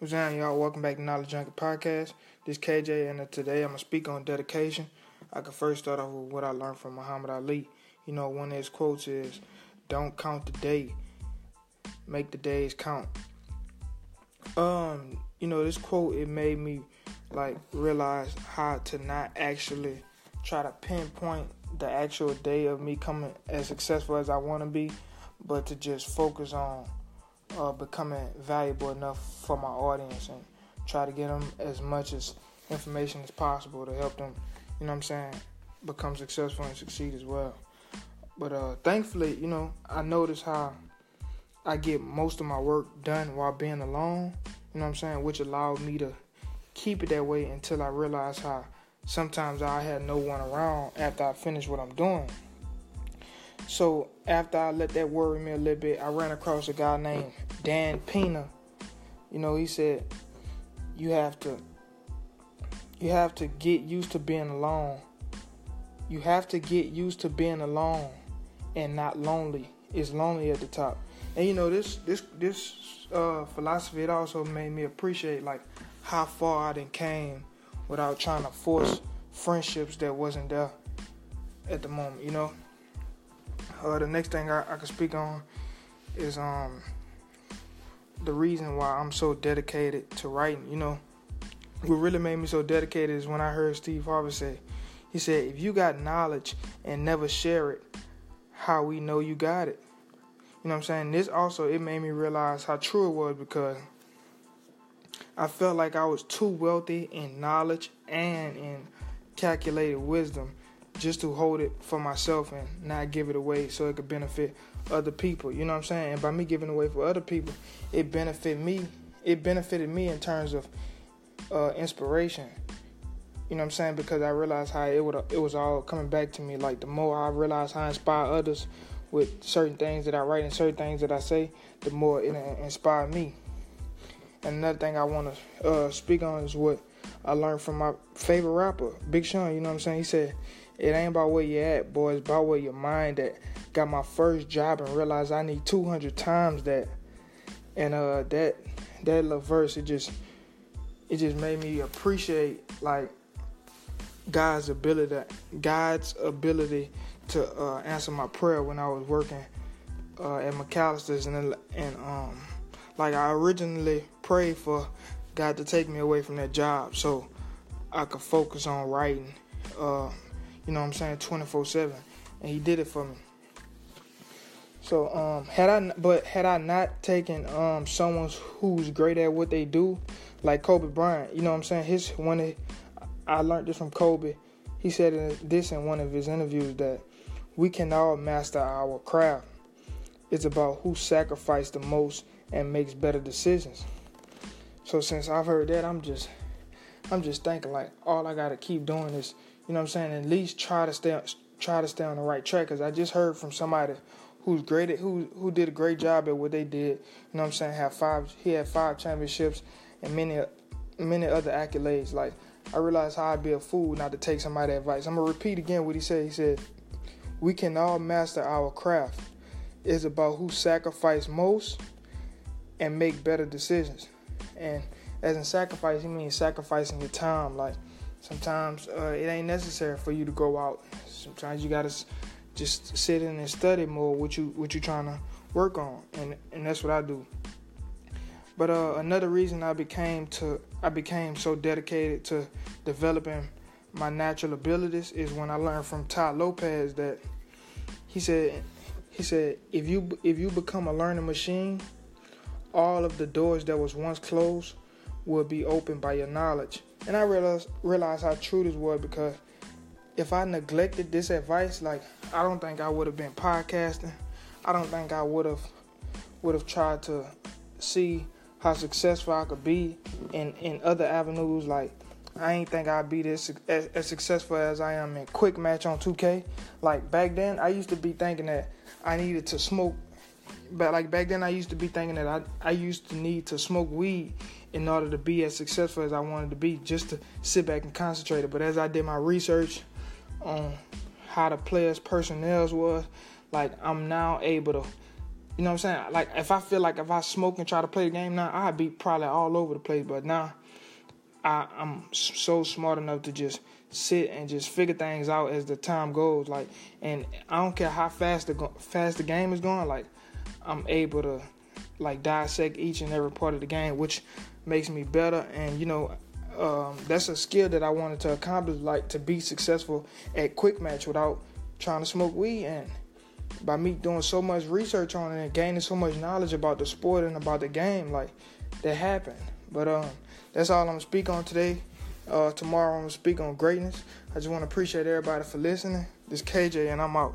What's on, y'all? Welcome back to Knowledge Junkie Podcast. This KJ, and today I'm gonna speak on dedication. I can first start off with what I learned from Muhammad Ali. You know, one of his quotes is, "Don't count the day, make the days count." Um, you know, this quote it made me like realize how to not actually try to pinpoint the actual day of me coming as successful as I want to be, but to just focus on uh, becoming valuable enough for my audience and try to get them as much as information as possible to help them, you know what I'm saying, become successful and succeed as well. But uh, thankfully, you know, I notice how I get most of my work done while being alone, you know what I'm saying, which allowed me to keep it that way until I realized how sometimes I had no one around after I finished what I'm doing. So after I let that worry me a little bit, I ran across a guy named Dan Pena. You know, he said you have to you have to get used to being alone. You have to get used to being alone and not lonely. It's lonely at the top. And you know this this this uh, philosophy it also made me appreciate like how far I done came without trying to force friendships that wasn't there at the moment. You know. Uh, the next thing I, I can speak on is um the reason why I'm so dedicated to writing. You know, what really made me so dedicated is when I heard Steve Harvey say, he said, if you got knowledge and never share it, how we know you got it. You know what I'm saying? This also it made me realize how true it was because I felt like I was too wealthy in knowledge and in calculated wisdom just to hold it for myself and not give it away so it could benefit other people. You know what I'm saying? And by me giving away for other people, it benefit me. It benefited me in terms of uh, inspiration. You know what I'm saying? Because I realized how it would it was all coming back to me. Like the more I realized how I inspire others with certain things that I write and certain things that I say, the more it inspired me. And another thing I want to uh, speak on is what I learned from my favorite rapper, Big Sean. You know what I'm saying? He said, "It ain't about where you at, boy. It's about where your mind at." Got my first job and realized I need 200 times that, and uh, that that little verse it just it just made me appreciate like God's ability, God's ability to uh, answer my prayer when I was working uh, at McAllister's and and um like I originally prayed for God to take me away from that job so I could focus on writing, uh, you know what I'm saying, 24 7. And He did it for me. So um, had I but had I not taken um, someone who's great at what they do, like Kobe Bryant, you know what I'm saying? His one of, I learned this from Kobe. He said this in one of his interviews that we can all master our craft. It's about who sacrificed the most and makes better decisions. So since I've heard that, I'm just I'm just thinking like all I gotta keep doing is, you know what I'm saying, at least try to stay try to stay on the right track. Cause I just heard from somebody who's great at who who did a great job at what they did. You know what I'm saying? Have five he had five championships and many many other accolades. Like I realized how I'd be a fool not to take somebody's advice. I'm gonna repeat again what he said. He said, "We can all master our craft. It's about who sacrifice most and make better decisions." And as in sacrifice, he means sacrificing your time. Like sometimes uh, it ain't necessary for you to go out. Sometimes you gotta just sit in and study more what you what you trying to work on, and and that's what I do. But uh, another reason I became to I became so dedicated to developing my natural abilities is when I learned from Tai Lopez that he said he said if you if you become a learning machine, all of the doors that was once closed will be opened by your knowledge. And I realized realized how true this was because if I neglected this advice, like I don't think I would have been podcasting. I don't think I would have would have tried to see how successful I could be in in other avenues. Like I ain't think I'd be this as, as successful as I am in quick match on 2K. Like back then, I used to be thinking that I needed to smoke. But like back then, I used to be thinking that I I used to need to smoke weed in order to be as successful as I wanted to be, just to sit back and concentrate. it. But as I did my research on how the players' personnel was, like I'm now able to You know what I'm saying? Like if I feel like if I smoke and try to play the game now, I'd be probably all over the place. But now I, I'm so smart enough to just sit and just figure things out as the time goes. Like, and I don't care how fast the fast the game is going. Like, I'm able to like dissect each and every part of the game, which makes me better. And you know, um, that's a skill that I wanted to accomplish, like to be successful at quick match without trying to smoke weed. And by me doing so much research on it and gaining so much knowledge about the sport and about the game, like that happened. But um, that's all I'm gonna speak on today. Uh, tomorrow I'm gonna speak on greatness. I just want to appreciate everybody for listening. This KJ and I'm out.